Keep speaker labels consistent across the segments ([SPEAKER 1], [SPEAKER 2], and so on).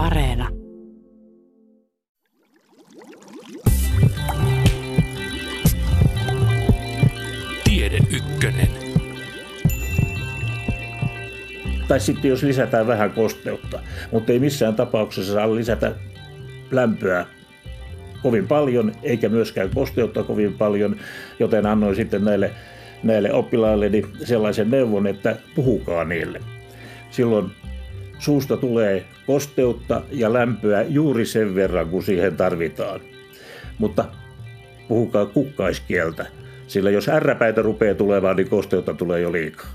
[SPEAKER 1] Areena.
[SPEAKER 2] Tiede ykkönen.
[SPEAKER 3] Tai sitten jos lisätään vähän kosteutta, mutta ei missään tapauksessa saa lisätä lämpöä kovin paljon, eikä myöskään kosteutta kovin paljon, joten annoin sitten näille, näille oppilailleni sellaisen neuvon, että puhukaa niille. Silloin suusta tulee kosteutta ja lämpöä juuri sen verran, kun siihen tarvitaan. Mutta puhukaa kukkaiskieltä, sillä jos ärräpäitä rupeaa tulemaan, niin kosteutta tulee jo liikaa.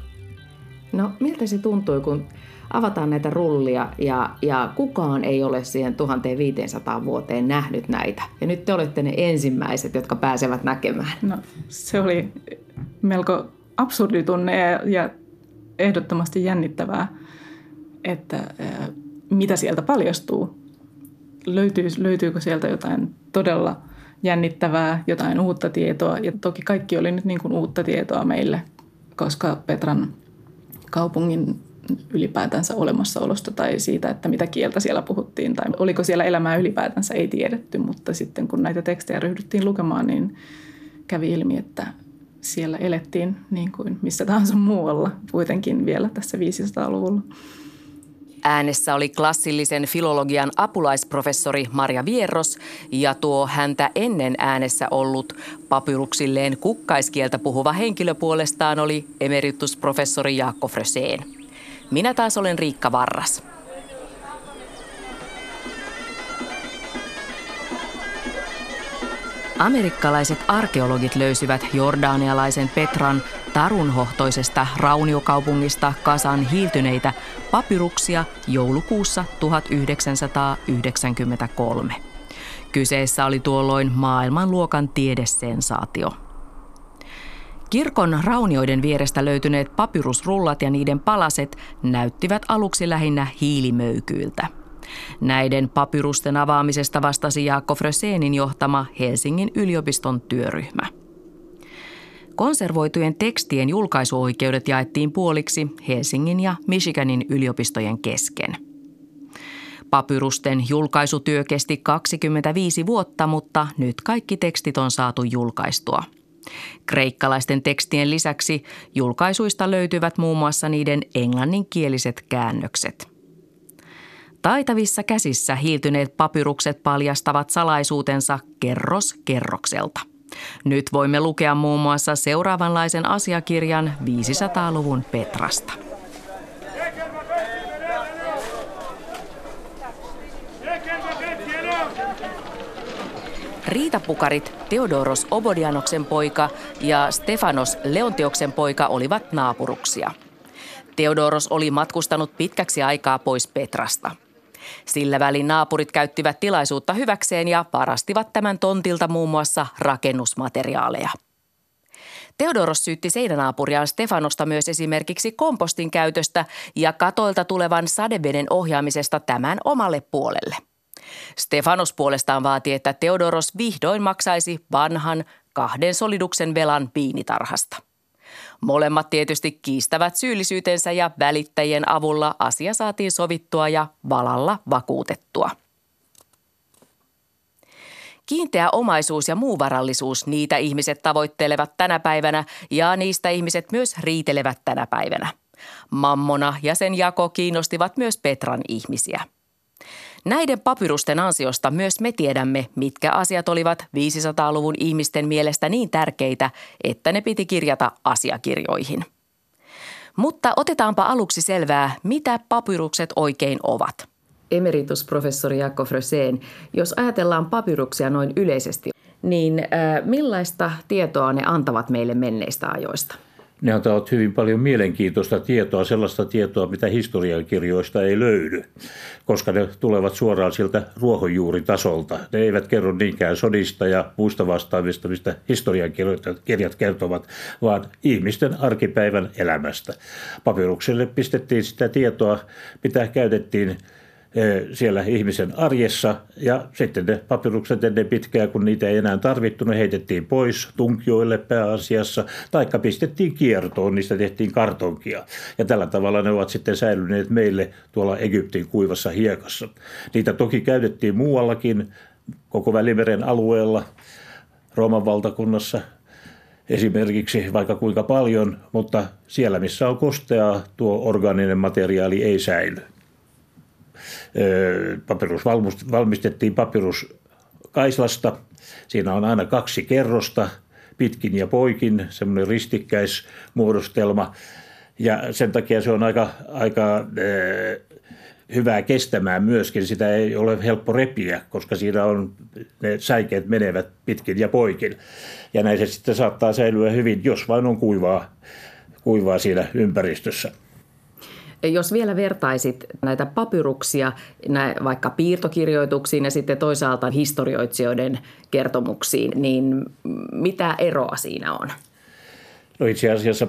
[SPEAKER 4] No miltä se tuntui, kun avataan näitä rullia ja, ja kukaan ei ole siihen 1500 vuoteen nähnyt näitä. Ja nyt te olette ne ensimmäiset, jotka pääsevät näkemään.
[SPEAKER 5] No, se oli melko absurdi tunne ja, ja ehdottomasti jännittävää, että mitä sieltä paljastuu. Löytyy, löytyykö sieltä jotain todella jännittävää, jotain uutta tietoa. Ja toki kaikki oli nyt niin kuin uutta tietoa meille, koska Petran kaupungin ylipäätänsä olemassaolosta tai siitä, että mitä kieltä siellä puhuttiin tai oliko siellä elämää ylipäätänsä ei tiedetty, mutta sitten kun näitä tekstejä ryhdyttiin lukemaan, niin kävi ilmi, että siellä elettiin niin kuin missä tahansa muualla kuitenkin vielä tässä 500-luvulla.
[SPEAKER 6] Äänessä oli klassillisen filologian apulaisprofessori Maria Vierros ja tuo häntä ennen äänessä ollut papyruksilleen kukkaiskieltä puhuva henkilö puolestaan oli emeritusprofessori Jaakko Fröseen. Minä taas olen Riikka Varras. Amerikkalaiset arkeologit löysivät jordanialaisen Petran tarunhohtoisesta rauniokaupungista kasan hiiltyneitä papyruksia joulukuussa 1993. Kyseessä oli tuolloin maailmanluokan tiedesensaatio. Kirkon raunioiden vierestä löytyneet papyrusrullat ja niiden palaset näyttivät aluksi lähinnä hiilimöykyiltä. Näiden papyrusten avaamisesta vastasi Jaakko Fröseenin johtama Helsingin yliopiston työryhmä. Konservoitujen tekstien julkaisuoikeudet jaettiin puoliksi Helsingin ja Michiganin yliopistojen kesken. Papyrusten julkaisutyö kesti 25 vuotta, mutta nyt kaikki tekstit on saatu julkaistua. Kreikkalaisten tekstien lisäksi julkaisuista löytyvät muun muassa niiden englanninkieliset käännökset – Taitavissa käsissä hiiltyneet papyrukset paljastavat salaisuutensa kerros kerrokselta. Nyt voimme lukea muun muassa seuraavanlaisen asiakirjan 500-luvun Petrasta. Riitapukarit Theodoros Obodianoksen poika ja Stefanos Leontioksen poika olivat naapuruksia. Theodoros oli matkustanut pitkäksi aikaa pois Petrasta – sillä välin naapurit käyttivät tilaisuutta hyväkseen ja varastivat tämän tontilta muun muassa rakennusmateriaaleja. Teodoros syytti seinänaapuriaan Stefanosta myös esimerkiksi kompostin käytöstä ja katoilta tulevan sadeveden ohjaamisesta tämän omalle puolelle. Stefanos puolestaan vaati, että Teodoros vihdoin maksaisi vanhan kahden soliduksen velan viinitarhasta. Molemmat tietysti kiistävät syyllisyytensä ja välittäjien avulla asia saatiin sovittua ja valalla vakuutettua. Kiinteä omaisuus ja muu varallisuus, niitä ihmiset tavoittelevat tänä päivänä ja niistä ihmiset myös riitelevät tänä päivänä. Mammona ja sen jako kiinnostivat myös Petran ihmisiä – Näiden papyrusten ansiosta myös me tiedämme, mitkä asiat olivat 500-luvun ihmisten mielestä niin tärkeitä, että ne piti kirjata asiakirjoihin. Mutta otetaanpa aluksi selvää, mitä papyrukset oikein ovat.
[SPEAKER 4] Emeritusprofessori Jaakko Fröseen, jos ajatellaan papyruksia noin yleisesti, niin äh, millaista tietoa ne antavat meille menneistä ajoista?
[SPEAKER 3] Ne antavat hyvin paljon mielenkiintoista tietoa, sellaista tietoa, mitä historiankirjoista ei löydy, koska ne tulevat suoraan sieltä ruohonjuuritasolta. Ne eivät kerro niinkään sodista ja muista vastaavista, mistä historiankirjat kertovat, vaan ihmisten arkipäivän elämästä. Papyrukselle pistettiin sitä tietoa, mitä käytettiin siellä ihmisen arjessa ja sitten ne papirukset ennen pitkään, kun niitä ei enää tarvittu, ne heitettiin pois tunkioille pääasiassa, taikka pistettiin kiertoon, niistä tehtiin kartonkia. Ja tällä tavalla ne ovat sitten säilyneet meille tuolla Egyptin kuivassa hiekassa. Niitä toki käytettiin muuallakin, koko Välimeren alueella, Rooman valtakunnassa esimerkiksi vaikka kuinka paljon, mutta siellä missä on kosteaa, tuo orgaaninen materiaali ei säily papyrus valmistettiin papyruskaislasta. Siinä on aina kaksi kerrosta, pitkin ja poikin, semmoinen ristikkäismuodostelma. Ja sen takia se on aika, aika hyvää kestämään myöskin. Sitä ei ole helppo repiä, koska siinä on, ne säikeet menevät pitkin ja poikin. Ja näin se sitten saattaa säilyä hyvin, jos vain on kuivaa, kuivaa siinä ympäristössä.
[SPEAKER 4] Jos vielä vertaisit näitä papyruksia vaikka piirtokirjoituksiin ja sitten toisaalta historioitsijoiden kertomuksiin, niin mitä eroa siinä on?
[SPEAKER 3] No itse asiassa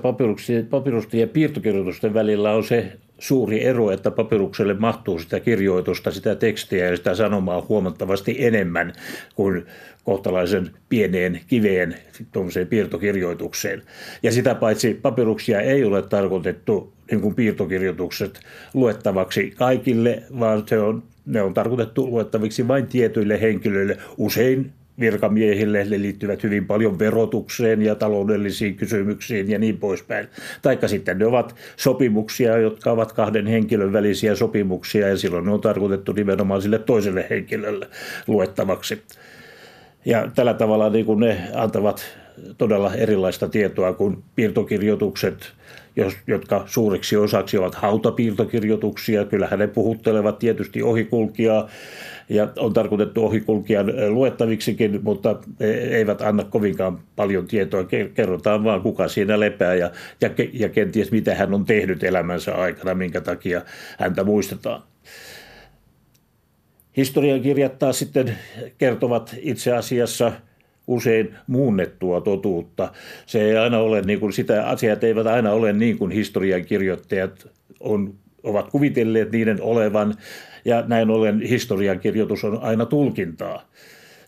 [SPEAKER 3] papyrusten ja piirtokirjoitusten välillä on se suuri ero, että papyrukselle mahtuu sitä kirjoitusta, sitä tekstiä ja sitä sanomaa huomattavasti enemmän kuin kohtalaisen pieneen kiveen tuollaiseen piirtokirjoitukseen. Ja sitä paitsi papyruksia ei ole tarkoitettu niin kuin piirtokirjoitukset luettavaksi kaikille, vaan se on, ne on tarkoitettu luettaviksi vain tietyille henkilöille, usein virkamiehille, ne liittyvät hyvin paljon verotukseen ja taloudellisiin kysymyksiin ja niin poispäin. Taikka sitten ne ovat sopimuksia, jotka ovat kahden henkilön välisiä sopimuksia ja silloin ne on tarkoitettu nimenomaan sille toiselle henkilölle luettavaksi. Ja tällä tavalla niin kuin ne antavat todella erilaista tietoa kuin piirtokirjoitukset, jotka suureksi osaksi ovat hautapiirtokirjoituksia. Kyllähän ne puhuttelevat tietysti ohikulkijaa ja on tarkoitettu ohikulkijan luettaviksikin, mutta e, eivät anna kovinkaan paljon tietoa. Kerrotaan vaan, kuka siinä lepää ja, ja, ja kenties mitä hän on tehnyt elämänsä aikana, minkä takia häntä muistetaan. Historiankirjat taas sitten kertovat itse asiassa usein muunnettua totuutta. Se ei aina ole niin kuin sitä, asiat eivät aina ole niin kuin historiankirjoittajat on, ovat kuvitelleet niiden olevan, ja näin ollen historiankirjoitus on aina tulkintaa.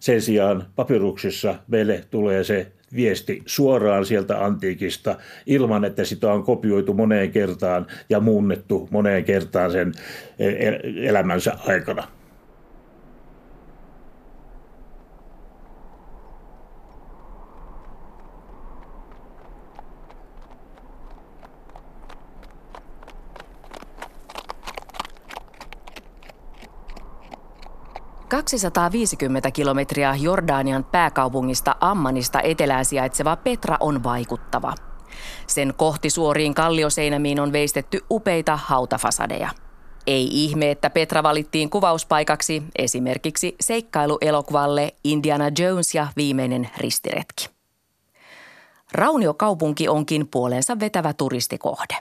[SPEAKER 3] Sen sijaan papyruksissa meille tulee se viesti suoraan sieltä antiikista ilman, että sitä on kopioitu moneen kertaan ja muunnettu moneen kertaan sen e-, e-, elämänsä aikana.
[SPEAKER 6] 250 kilometriä Jordanian pääkaupungista Ammanista etelään sijaitseva Petra on vaikuttava. Sen kohti suoriin kallioseinämiin on veistetty upeita hautafasadeja. Ei ihme, että Petra valittiin kuvauspaikaksi esimerkiksi seikkailuelokuvalle Indiana Jones ja viimeinen ristiretki. Rauniokaupunki onkin puolensa vetävä turistikohde.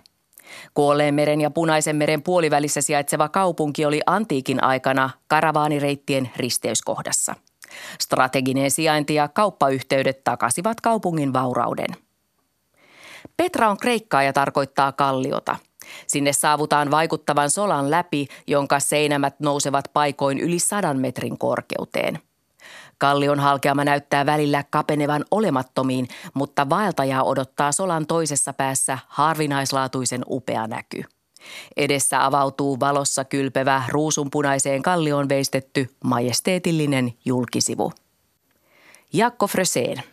[SPEAKER 6] Kuolleenmeren ja Punaisen meren puolivälissä sijaitseva kaupunki oli antiikin aikana karavaanireittien risteyskohdassa. Strateginen sijainti ja kauppayhteydet takasivat kaupungin vaurauden. Petra on kreikkaa ja tarkoittaa kalliota. Sinne saavutaan vaikuttavan solan läpi, jonka seinämät nousevat paikoin yli sadan metrin korkeuteen – Kallion halkeama näyttää välillä kapenevan olemattomiin, mutta vaeltajaa odottaa solan toisessa päässä harvinaislaatuisen upea näky. Edessä avautuu valossa kylpevä ruusunpunaiseen kallioon veistetty majesteetillinen julkisivu. Jakko Fröseen.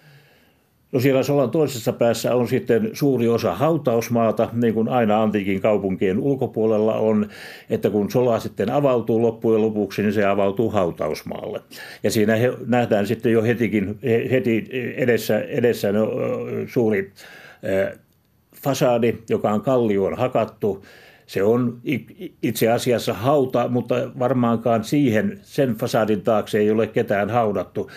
[SPEAKER 3] No siellä Solan toisessa päässä on sitten suuri osa hautausmaata, niin kuin aina antiikin kaupunkien ulkopuolella on, että kun Sola sitten avautuu loppujen lopuksi, niin se avautuu hautausmaalle. Ja siinä he, nähdään sitten jo hetikin, heti edessä, edessä no, suuri fasadi, joka on kallioon hakattu, se on itse asiassa hauta, mutta varmaankaan siihen, sen fasadin taakse ei ole ketään haudattu.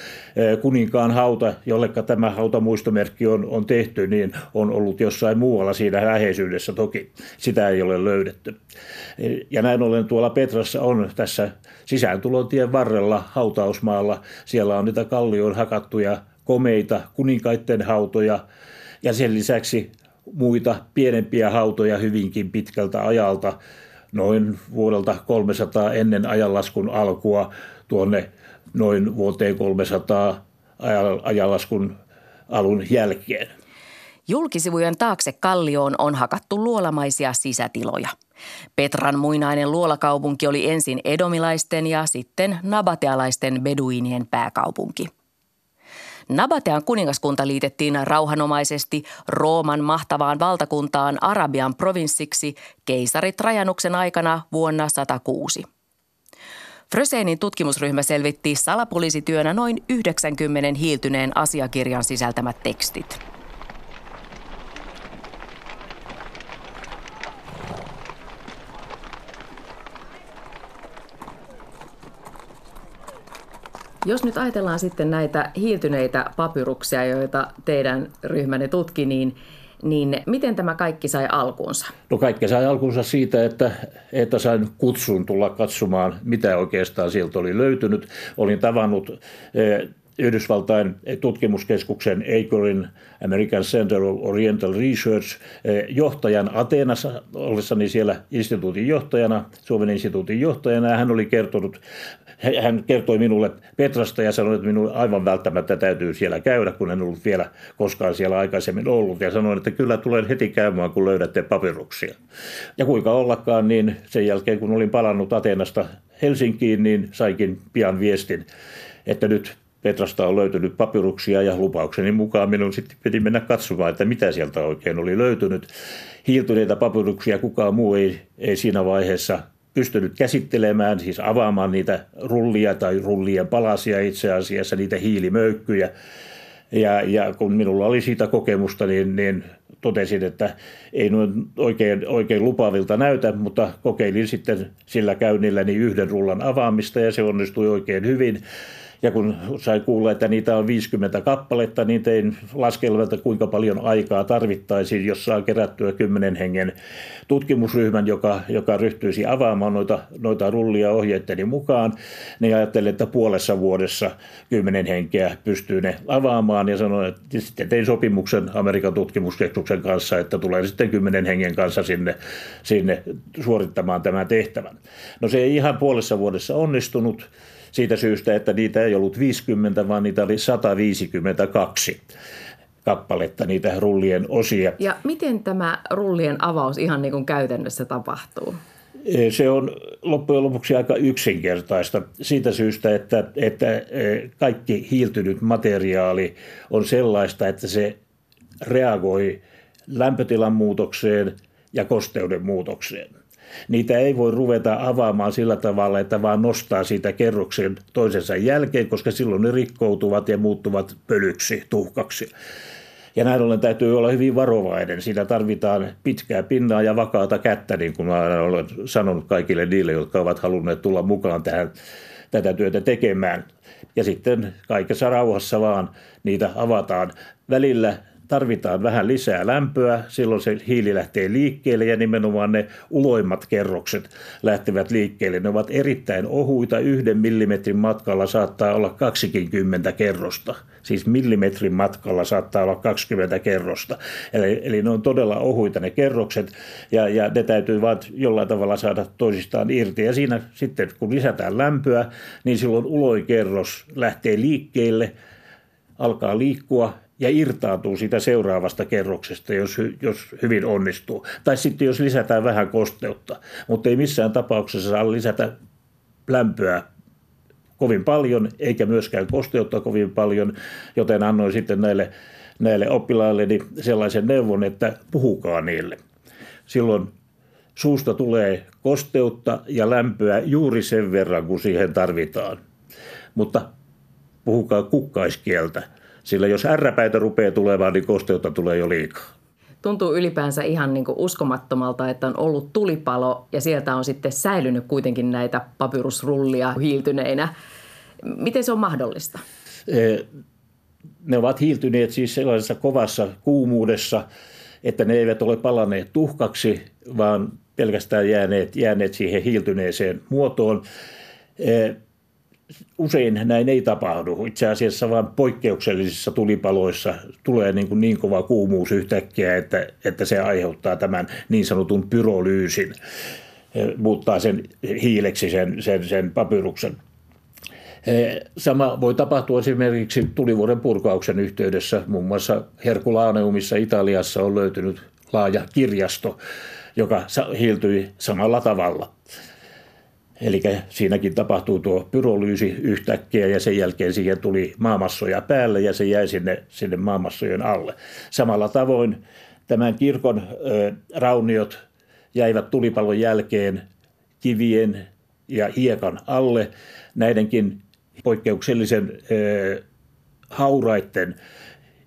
[SPEAKER 3] Kuninkaan hauta, jollekka tämä hautamuistomerkki on, on tehty, niin on ollut jossain muualla siinä läheisyydessä toki. Sitä ei ole löydetty. Ja näin ollen tuolla Petrassa on tässä sisääntulotien varrella hautausmaalla. Siellä on niitä kallioon hakattuja komeita kuninkaiden hautoja ja sen lisäksi muita pienempiä hautoja hyvinkin pitkältä ajalta noin vuodelta 300 ennen ajanlaskun alkua tuonne noin vuoteen 300 ajanlaskun alun jälkeen.
[SPEAKER 6] Julkisivujen taakse kallioon on hakattu luolamaisia sisätiloja. Petran muinainen luolakaupunki oli ensin edomilaisten ja sitten nabatealaisten beduinien pääkaupunki. Nabatean kuningaskunta liitettiin rauhanomaisesti Rooman mahtavaan valtakuntaan Arabian provinssiksi keisari Trajanuksen aikana vuonna 106. Fröseenin tutkimusryhmä selvitti salapoliisityönä noin 90 hiiltyneen asiakirjan sisältämät tekstit.
[SPEAKER 4] Jos nyt ajatellaan sitten näitä hiiltyneitä papyruksia, joita teidän ryhmänne tutki, niin niin miten tämä kaikki sai alkunsa?
[SPEAKER 3] No kaikki sai alkunsa siitä, että, että sain kutsun tulla katsomaan, mitä oikeastaan sieltä oli löytynyt. Olin tavannut eh, Yhdysvaltain tutkimuskeskuksen ACORin American Center of Oriental Research eh, johtajan Ateenassa ollessani siellä instituutin johtajana, Suomen instituutin johtajana. Ja hän oli kertonut hän kertoi minulle Petrasta ja sanoi, että minun aivan välttämättä täytyy siellä käydä, kun en ollut vielä koskaan siellä aikaisemmin ollut. Ja sanoin, että kyllä tulen heti käymään, kun löydätte papiruksia. Ja kuinka ollakaan, niin sen jälkeen kun olin palannut Ateenasta Helsinkiin, niin saikin pian viestin, että nyt Petrasta on löytynyt papyruksia ja lupaukseni mukaan minun sitten piti mennä katsomaan, että mitä sieltä oikein oli löytynyt. Hiiltyneitä papyruksia kukaan muu ei, ei siinä vaiheessa pystynyt käsittelemään, siis avaamaan niitä rullia tai rullien palasia itse asiassa, niitä hiilimöykkyjä. Ja, ja kun minulla oli siitä kokemusta, niin, niin totesin, että ei noin oikein, oikein lupavilta näytä, mutta kokeilin sitten sillä käynnilläni yhden rullan avaamista ja se onnistui oikein hyvin. Ja kun sai kuulla, että niitä on 50 kappaletta, niin tein laskelmalta, kuinka paljon aikaa tarvittaisiin, jos saa kerättyä kymmenen hengen tutkimusryhmän, joka, joka ryhtyisi avaamaan noita, noita rullia ohjeetteni mukaan. Niin ajattelin, että puolessa vuodessa kymmenen henkeä pystyy ne avaamaan ja sanoin, että sitten tein sopimuksen Amerikan tutkimuskeskuksen kanssa, että tulee sitten kymmenen hengen kanssa sinne, sinne suorittamaan tämän tehtävän. No se ei ihan puolessa vuodessa onnistunut siitä syystä, että niitä ei ollut 50, vaan niitä oli 152 kappaletta, niitä rullien osia.
[SPEAKER 4] Ja miten tämä rullien avaus ihan niin kuin käytännössä tapahtuu?
[SPEAKER 3] E, se on loppujen lopuksi aika yksinkertaista siitä syystä, että, että e, kaikki hiiltynyt materiaali on sellaista, että se reagoi lämpötilan muutokseen ja kosteuden muutokseen niitä ei voi ruveta avaamaan sillä tavalla, että vaan nostaa siitä kerroksen toisensa jälkeen, koska silloin ne rikkoutuvat ja muuttuvat pölyksi, tuhkaksi. Ja näin ollen täytyy olla hyvin varovainen. Siinä tarvitaan pitkää pinnaa ja vakaata kättä, niin kuin olen sanonut kaikille niille, jotka ovat halunneet tulla mukaan tähän, tätä työtä tekemään. Ja sitten kaikessa rauhassa vaan niitä avataan. Välillä tarvitaan vähän lisää lämpöä, silloin se hiili lähtee liikkeelle ja nimenomaan ne uloimmat kerrokset lähtevät liikkeelle. Ne ovat erittäin ohuita, yhden millimetrin matkalla saattaa olla 20 kerrosta. Siis millimetrin matkalla saattaa olla 20 kerrosta. Eli, eli ne on todella ohuita ne kerrokset ja, ja ne täytyy vain jollain tavalla saada toisistaan irti. Ja siinä sitten kun lisätään lämpöä, niin silloin uloin kerros lähtee liikkeelle, alkaa liikkua ja irtaantuu siitä seuraavasta kerroksesta, jos, jos hyvin onnistuu. Tai sitten jos lisätään vähän kosteutta, mutta ei missään tapauksessa saa lisätä lämpöä kovin paljon, eikä myöskään kosteutta kovin paljon, joten annoin sitten näille, näille oppilailleni sellaisen neuvon, että puhukaa niille. Silloin suusta tulee kosteutta ja lämpöä juuri sen verran, kun siihen tarvitaan. Mutta puhukaa kukkaiskieltä sillä jos ärräpäitä rupeaa tulemaan, niin kosteutta tulee jo liikaa.
[SPEAKER 4] Tuntuu ylipäänsä ihan niin kuin uskomattomalta, että on ollut tulipalo ja sieltä on sitten säilynyt kuitenkin näitä papyrusrullia hiiltyneinä. Miten se on mahdollista?
[SPEAKER 3] E, ne ovat hiiltyneet siis sellaisessa kovassa kuumuudessa, että ne eivät ole palaneet tuhkaksi, vaan pelkästään jääneet, jääneet siihen hiiltyneeseen muotoon. Usein näin ei tapahdu. Itse asiassa vain poikkeuksellisissa tulipaloissa tulee niin, kuin niin kova kuumuus yhtäkkiä, että, että se aiheuttaa tämän niin sanotun pyrolyysin. muuttaa sen hiileksi sen, sen, sen papyruksen. Sama voi tapahtua esimerkiksi tulivuoren purkauksen yhteydessä. Muun muassa Herkulaaneumissa Italiassa on löytynyt laaja kirjasto, joka hiiltyi samalla tavalla. Eli siinäkin tapahtuu tuo pyrolyysi yhtäkkiä ja sen jälkeen siihen tuli maamassoja päälle ja se jäi sinne, sinne maamassojen alle. Samalla tavoin tämän kirkon ö, rauniot jäivät tulipalon jälkeen kivien ja hiekan alle. Näidenkin poikkeuksellisen ö, hauraitten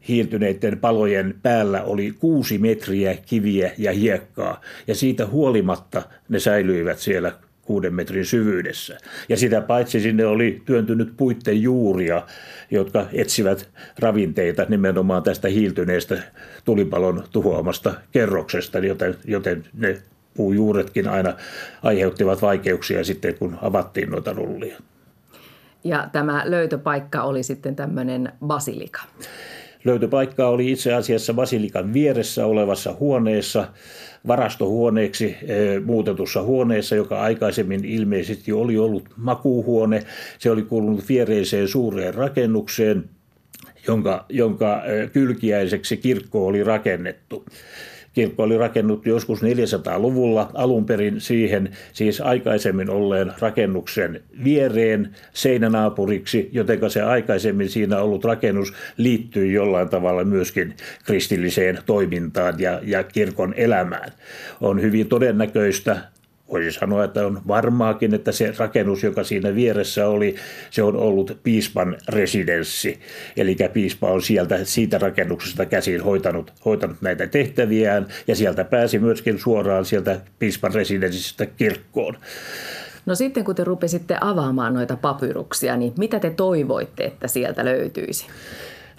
[SPEAKER 3] hiiltyneiden palojen päällä oli kuusi metriä kiviä ja hiekkaa, ja siitä huolimatta ne säilyivät siellä kuuden metrin syvyydessä. Ja sitä paitsi sinne oli työntynyt puitten juuria, jotka etsivät ravinteita nimenomaan tästä hiiltyneestä tulipalon tuhoamasta kerroksesta, joten, joten ne puujuuretkin aina aiheuttivat vaikeuksia sitten, kun avattiin noita rullia.
[SPEAKER 4] Ja tämä löytöpaikka oli sitten tämmöinen basilika.
[SPEAKER 3] Löytöpaikka oli itse asiassa basilikan vieressä olevassa huoneessa, varastohuoneeksi eh, muutetussa huoneessa, joka aikaisemmin ilmeisesti oli ollut makuuhuone. Se oli kuulunut viereiseen suureen rakennukseen, jonka, jonka eh, kylkiäiseksi kirkko oli rakennettu. Kirkko oli rakennut joskus 400-luvulla alun perin siihen siis aikaisemmin olleen rakennuksen viereen seinänaapuriksi, jotenka se aikaisemmin siinä ollut rakennus liittyy jollain tavalla myöskin kristilliseen toimintaan ja, ja kirkon elämään. On hyvin todennäköistä, voisi sanoa, että on varmaakin, että se rakennus, joka siinä vieressä oli, se on ollut piispan residenssi. Eli piispa on sieltä, siitä rakennuksesta käsin hoitanut, hoitanut näitä tehtäviään ja sieltä pääsi myöskin suoraan sieltä piispan residenssistä kirkkoon.
[SPEAKER 4] No sitten kun te rupesitte avaamaan noita papyruksia, niin mitä te toivoitte, että sieltä löytyisi?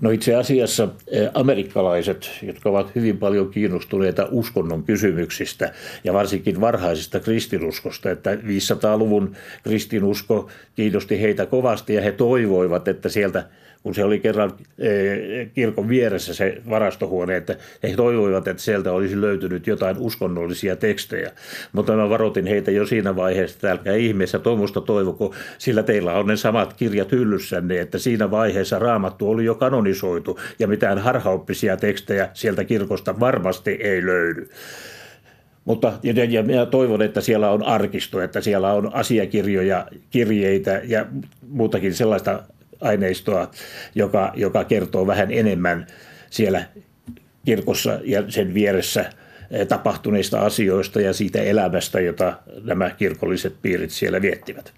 [SPEAKER 3] No itse asiassa eh, amerikkalaiset, jotka ovat hyvin paljon kiinnostuneita uskonnon kysymyksistä ja varsinkin varhaisesta kristinuskosta, että 500-luvun kristinusko kiinnosti heitä kovasti ja he toivoivat, että sieltä kun se oli kerran eh, kirkon vieressä se varastohuone, että he toivoivat, että sieltä olisi löytynyt jotain uskonnollisia tekstejä. Mutta mä varoitin heitä jo siinä vaiheessa, että älkää ihmeessä tuommoista toivoko, sillä teillä on ne samat kirjat hyllyssänne, että siinä vaiheessa raamattu oli jo kanonisoitu ja mitään harhaoppisia tekstejä sieltä kirkosta varmasti ei löydy. Mutta ja minä toivon, että siellä on arkisto, että siellä on asiakirjoja, kirjeitä ja muutakin sellaista aineistoa, joka, joka kertoo vähän enemmän siellä kirkossa ja sen vieressä eh, tapahtuneista asioista ja siitä elämästä, jota nämä kirkolliset piirit siellä viettivät.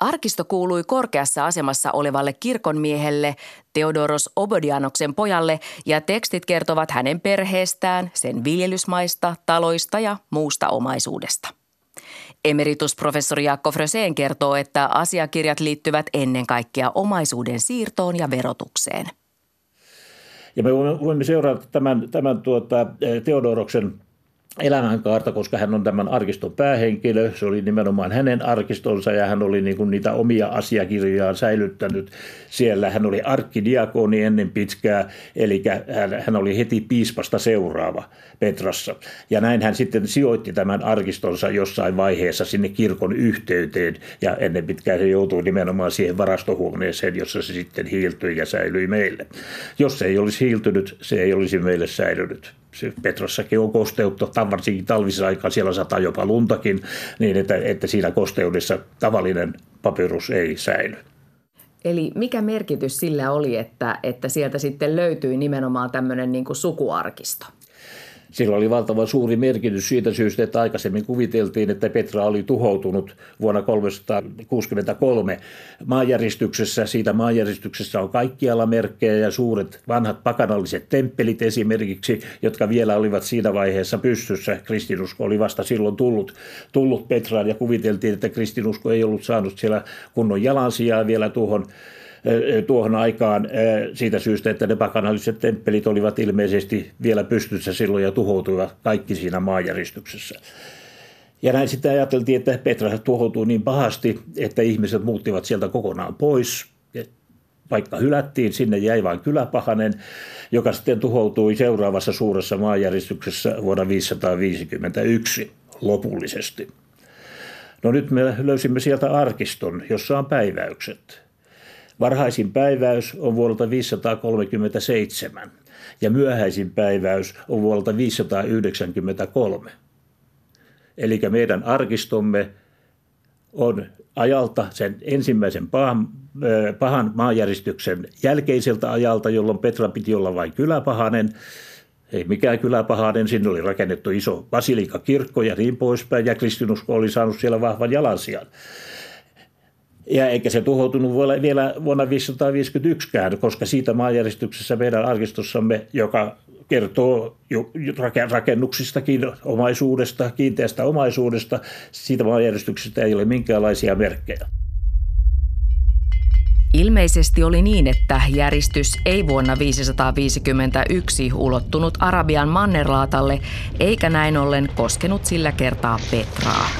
[SPEAKER 6] Arkisto kuului korkeassa asemassa olevalle kirkonmiehelle, Theodoros Obodianoksen pojalle, ja tekstit kertovat hänen perheestään, sen viljelysmaista, taloista ja muusta omaisuudesta. Emeritusprofessori Jaakko Fröseen kertoo, että asiakirjat liittyvät ennen kaikkea omaisuuden siirtoon ja verotukseen.
[SPEAKER 3] Ja me voimme seurata tämän, tämän tuota, Teodoroksen elämänkaarta, koska hän on tämän arkiston päähenkilö. Se oli nimenomaan hänen arkistonsa ja hän oli niin kuin niitä omia asiakirjojaan säilyttänyt siellä. Hän oli arkkidiakoni ennen pitkää, eli hän, oli heti piispasta seuraava Petrassa. Ja näin hän sitten sijoitti tämän arkistonsa jossain vaiheessa sinne kirkon yhteyteen ja ennen pitkää se joutui nimenomaan siihen varastohuoneeseen, jossa se sitten hiiltyi ja säilyi meille. Jos se ei olisi hiiltynyt, se ei olisi meille säilynyt Petrossakin on kosteutta, varsinkin talvisessa aikaa siellä sataa jopa luntakin, niin että, että siinä kosteudessa tavallinen papyrus ei säily.
[SPEAKER 4] Eli mikä merkitys sillä oli, että, että sieltä sitten löytyi nimenomaan tämmöinen niin sukuarkisto?
[SPEAKER 3] Sillä oli valtavan suuri merkitys siitä syystä, että aikaisemmin kuviteltiin, että Petra oli tuhoutunut vuonna 363 maanjäristyksessä. Siitä maanjäristyksessä on kaikkialla merkkejä ja suuret vanhat pakanalliset temppelit esimerkiksi, jotka vielä olivat siinä vaiheessa pystyssä. Kristinusko oli vasta silloin tullut, tullut Petraan ja kuviteltiin, että kristinusko ei ollut saanut siellä kunnon jalansijaa vielä tuohon tuohon aikaan siitä syystä, että ne pakanalliset temppelit olivat ilmeisesti vielä pystyssä silloin ja tuhoutuivat kaikki siinä maanjäristyksessä. Ja näin sitten ajateltiin, että Petra tuhoutui niin pahasti, että ihmiset muuttivat sieltä kokonaan pois. Vaikka hylättiin, sinne jäi vain kyläpahanen, joka sitten tuhoutui seuraavassa suuressa maanjäristyksessä vuonna 551 lopullisesti. No nyt me löysimme sieltä arkiston, jossa on päiväykset. Varhaisin päiväys on vuodelta 537 ja myöhäisin päiväys on vuodelta 593. Eli meidän arkistomme on ajalta sen ensimmäisen pahan, pahan maanjäristyksen jälkeiseltä ajalta, jolloin Petra piti olla vain kyläpahanen. Ei mikään kyläpahanen, sinne oli rakennettu iso basilikakirkko ja niin poispäin, ja kristinusko oli saanut siellä vahvan jalansijan. Ja eikä se tuhoutunut vielä vuonna 551kään, koska siitä maanjärjestyksessä meidän arkistossamme, joka kertoo rakennuksistakin, omaisuudesta, kiinteästä omaisuudesta, siitä maanjärjestyksestä ei ole minkäänlaisia merkkejä.
[SPEAKER 6] Ilmeisesti oli niin, että järistys ei vuonna 551 ulottunut Arabian mannerlaatalle, eikä näin ollen koskenut sillä kertaa Petraa.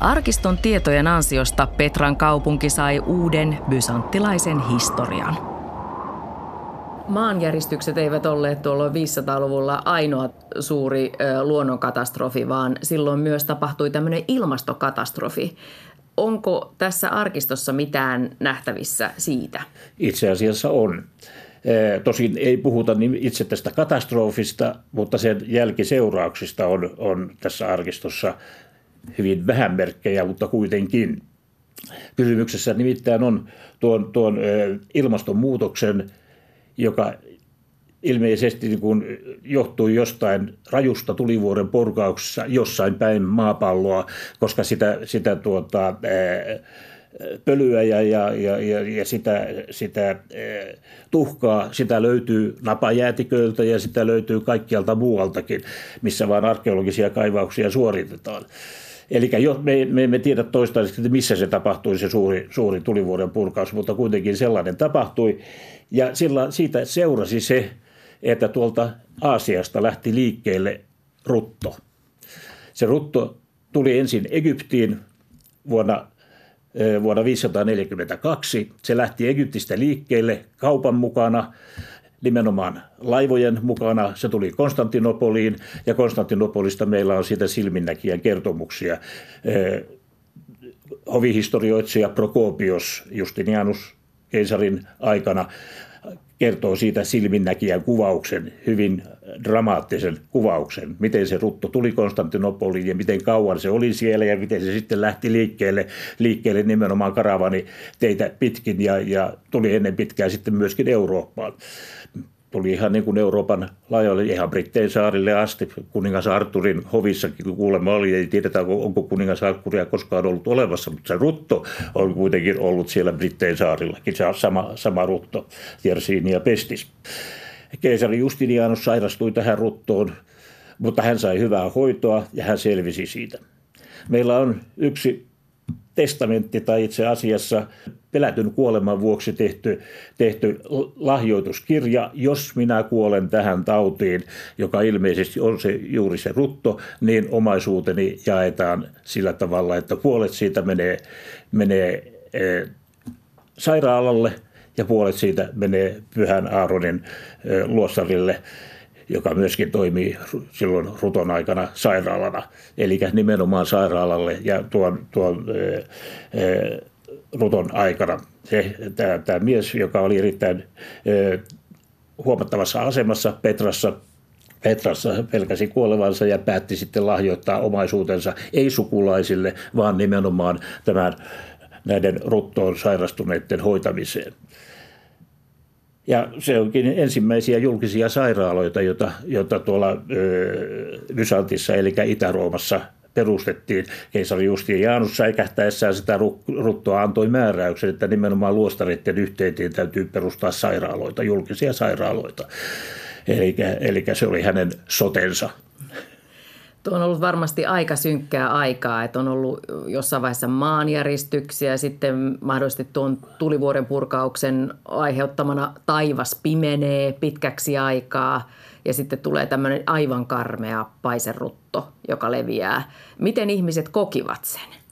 [SPEAKER 6] Arkiston tietojen ansiosta Petran kaupunki sai uuden bysanttilaisen historian. Maanjäristykset eivät olleet tuolla 500-luvulla ainoa suuri luonnonkatastrofi, vaan silloin myös tapahtui tämmöinen ilmastokatastrofi. Onko tässä arkistossa mitään nähtävissä siitä?
[SPEAKER 3] Itse asiassa on. Tosin ei puhuta niin itse tästä katastrofista, mutta sen jälkiseurauksista on, on tässä arkistossa hyvin vähän merkkejä, mutta kuitenkin. Kysymyksessä nimittäin on tuon, tuon ilmastonmuutoksen, joka ilmeisesti niin kuin johtui jostain rajusta tulivuoren purkauksessa jossain päin maapalloa, koska sitä, sitä tuota, pölyä ja, ja, ja, ja, sitä, sitä tuhkaa, sitä löytyy napajäätiköiltä ja sitä löytyy kaikkialta muualtakin, missä vaan arkeologisia kaivauksia suoritetaan. Eli me, me emme tiedä toistaiseksi, että missä se tapahtui, se suuri, suuri tulivuoren purkaus, mutta kuitenkin sellainen tapahtui. Ja sillä, siitä seurasi se, että tuolta Aasiasta lähti liikkeelle rutto. Se rutto tuli ensin Egyptiin vuonna, vuonna 542. Se lähti Egyptistä liikkeelle kaupan mukana nimenomaan laivojen mukana. Se tuli Konstantinopoliin ja Konstantinopolista meillä on siitä silminnäkijän kertomuksia. Hovihistorioitsija Prokopios Justinianus keisarin aikana kertoo siitä silminnäkijän kuvauksen, hyvin dramaattisen kuvauksen, miten se rutto tuli Konstantinopoliin ja miten kauan se oli siellä ja miten se sitten lähti liikkeelle, liikkeelle nimenomaan karavani teitä pitkin ja, ja tuli ennen pitkään sitten myöskin Eurooppaan tuli ihan niin kuin Euroopan laajalle, ihan Brittein saarille asti. Kuningas Arturin hovissakin kuulemma oli, ei tiedetä onko kuningas Arturia koskaan ollut olevassa, mutta se rutto on kuitenkin ollut siellä Brittein saarillakin, se sama, sama rutto, Jersini ja Pestis. Keisari Justinianus sairastui tähän ruttoon, mutta hän sai hyvää hoitoa ja hän selvisi siitä. Meillä on yksi testamentti tai itse asiassa pelätyn kuoleman vuoksi tehty, tehty lahjoituskirja. Jos minä kuolen tähän tautiin, joka ilmeisesti on se, juuri se rutto, niin omaisuuteni jaetaan sillä tavalla, että puolet siitä menee, menee e, sairaalalle ja puolet siitä menee Pyhän Aaronin e, luossarille joka myöskin toimii silloin ruton aikana sairaalana, eli nimenomaan sairaalalle ja tuon, tuon e, e, ruton aikana. Tämä mies, joka oli erittäin e, huomattavassa asemassa Petrassa, Petrassa pelkäsi kuolevansa ja päätti sitten lahjoittaa omaisuutensa ei sukulaisille, vaan nimenomaan tämän näiden ruttoon sairastuneiden hoitamiseen. Ja se onkin ensimmäisiä julkisia sairaaloita, joita, joita tuolla Vysantissa eli Itä-Roomassa perustettiin. Keisari Jaanus säikähtäessään sitä ruttoa antoi määräyksen, että nimenomaan luostareiden yhteyteen täytyy perustaa sairaaloita, julkisia sairaaloita. Eli, eli se oli hänen sotensa.
[SPEAKER 6] Tuo on ollut varmasti aika synkkää aikaa, että on ollut jossain vaiheessa maanjäristyksiä ja sitten mahdollisesti tuon tulivuoren purkauksen aiheuttamana taivas pimenee pitkäksi aikaa ja sitten tulee tämmöinen aivan karmea paiserutto, joka leviää. Miten ihmiset kokivat sen?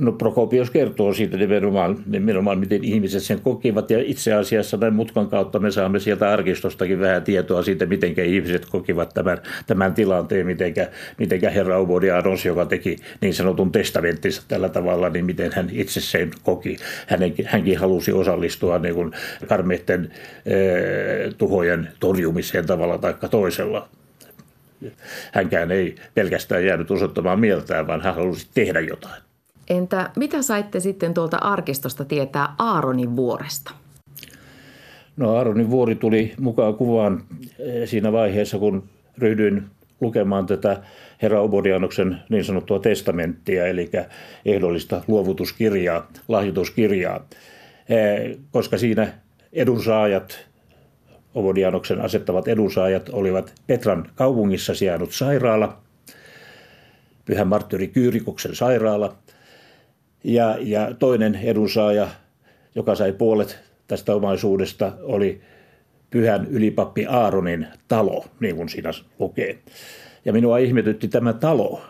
[SPEAKER 3] No Prokopios kertoo siitä nimenomaan, nimenomaan, miten ihmiset sen kokivat. Ja itse asiassa tämän mutkan kautta me saamme sieltä arkistostakin vähän tietoa siitä, miten ihmiset kokivat tämän, tämän tilanteen, miten mitenkä herra Obodianos, joka teki niin sanotun testamenttinsa tällä tavalla, niin miten hän itse sen koki. Hänenkin, hänkin halusi osallistua niin kuin karmeiden eh, tuhojen torjumiseen tavalla tai toisella hänkään ei pelkästään jäänyt osoittamaan mieltään, vaan hän halusi tehdä jotain.
[SPEAKER 4] Entä mitä saitte sitten tuolta arkistosta tietää Aaronin vuoresta?
[SPEAKER 3] No Aaronin vuori tuli mukaan kuvaan eh, siinä vaiheessa, kun ryhdyin lukemaan tätä herra Obodianoksen niin sanottua testamenttia, eli ehdollista luovutuskirjaa, lahjoituskirjaa, eh, koska siinä edunsaajat, Obodianoksen asettavat edunsaajat olivat Petran kaupungissa sijainnut sairaala, Pyhän Marttyri Kyyrikoksen sairaala, ja, ja toinen edunsaaja, joka sai puolet tästä omaisuudesta, oli pyhän ylipappi Aaronin talo, niin kuin siinä lukee. Ja minua ihmetytti tämä talo.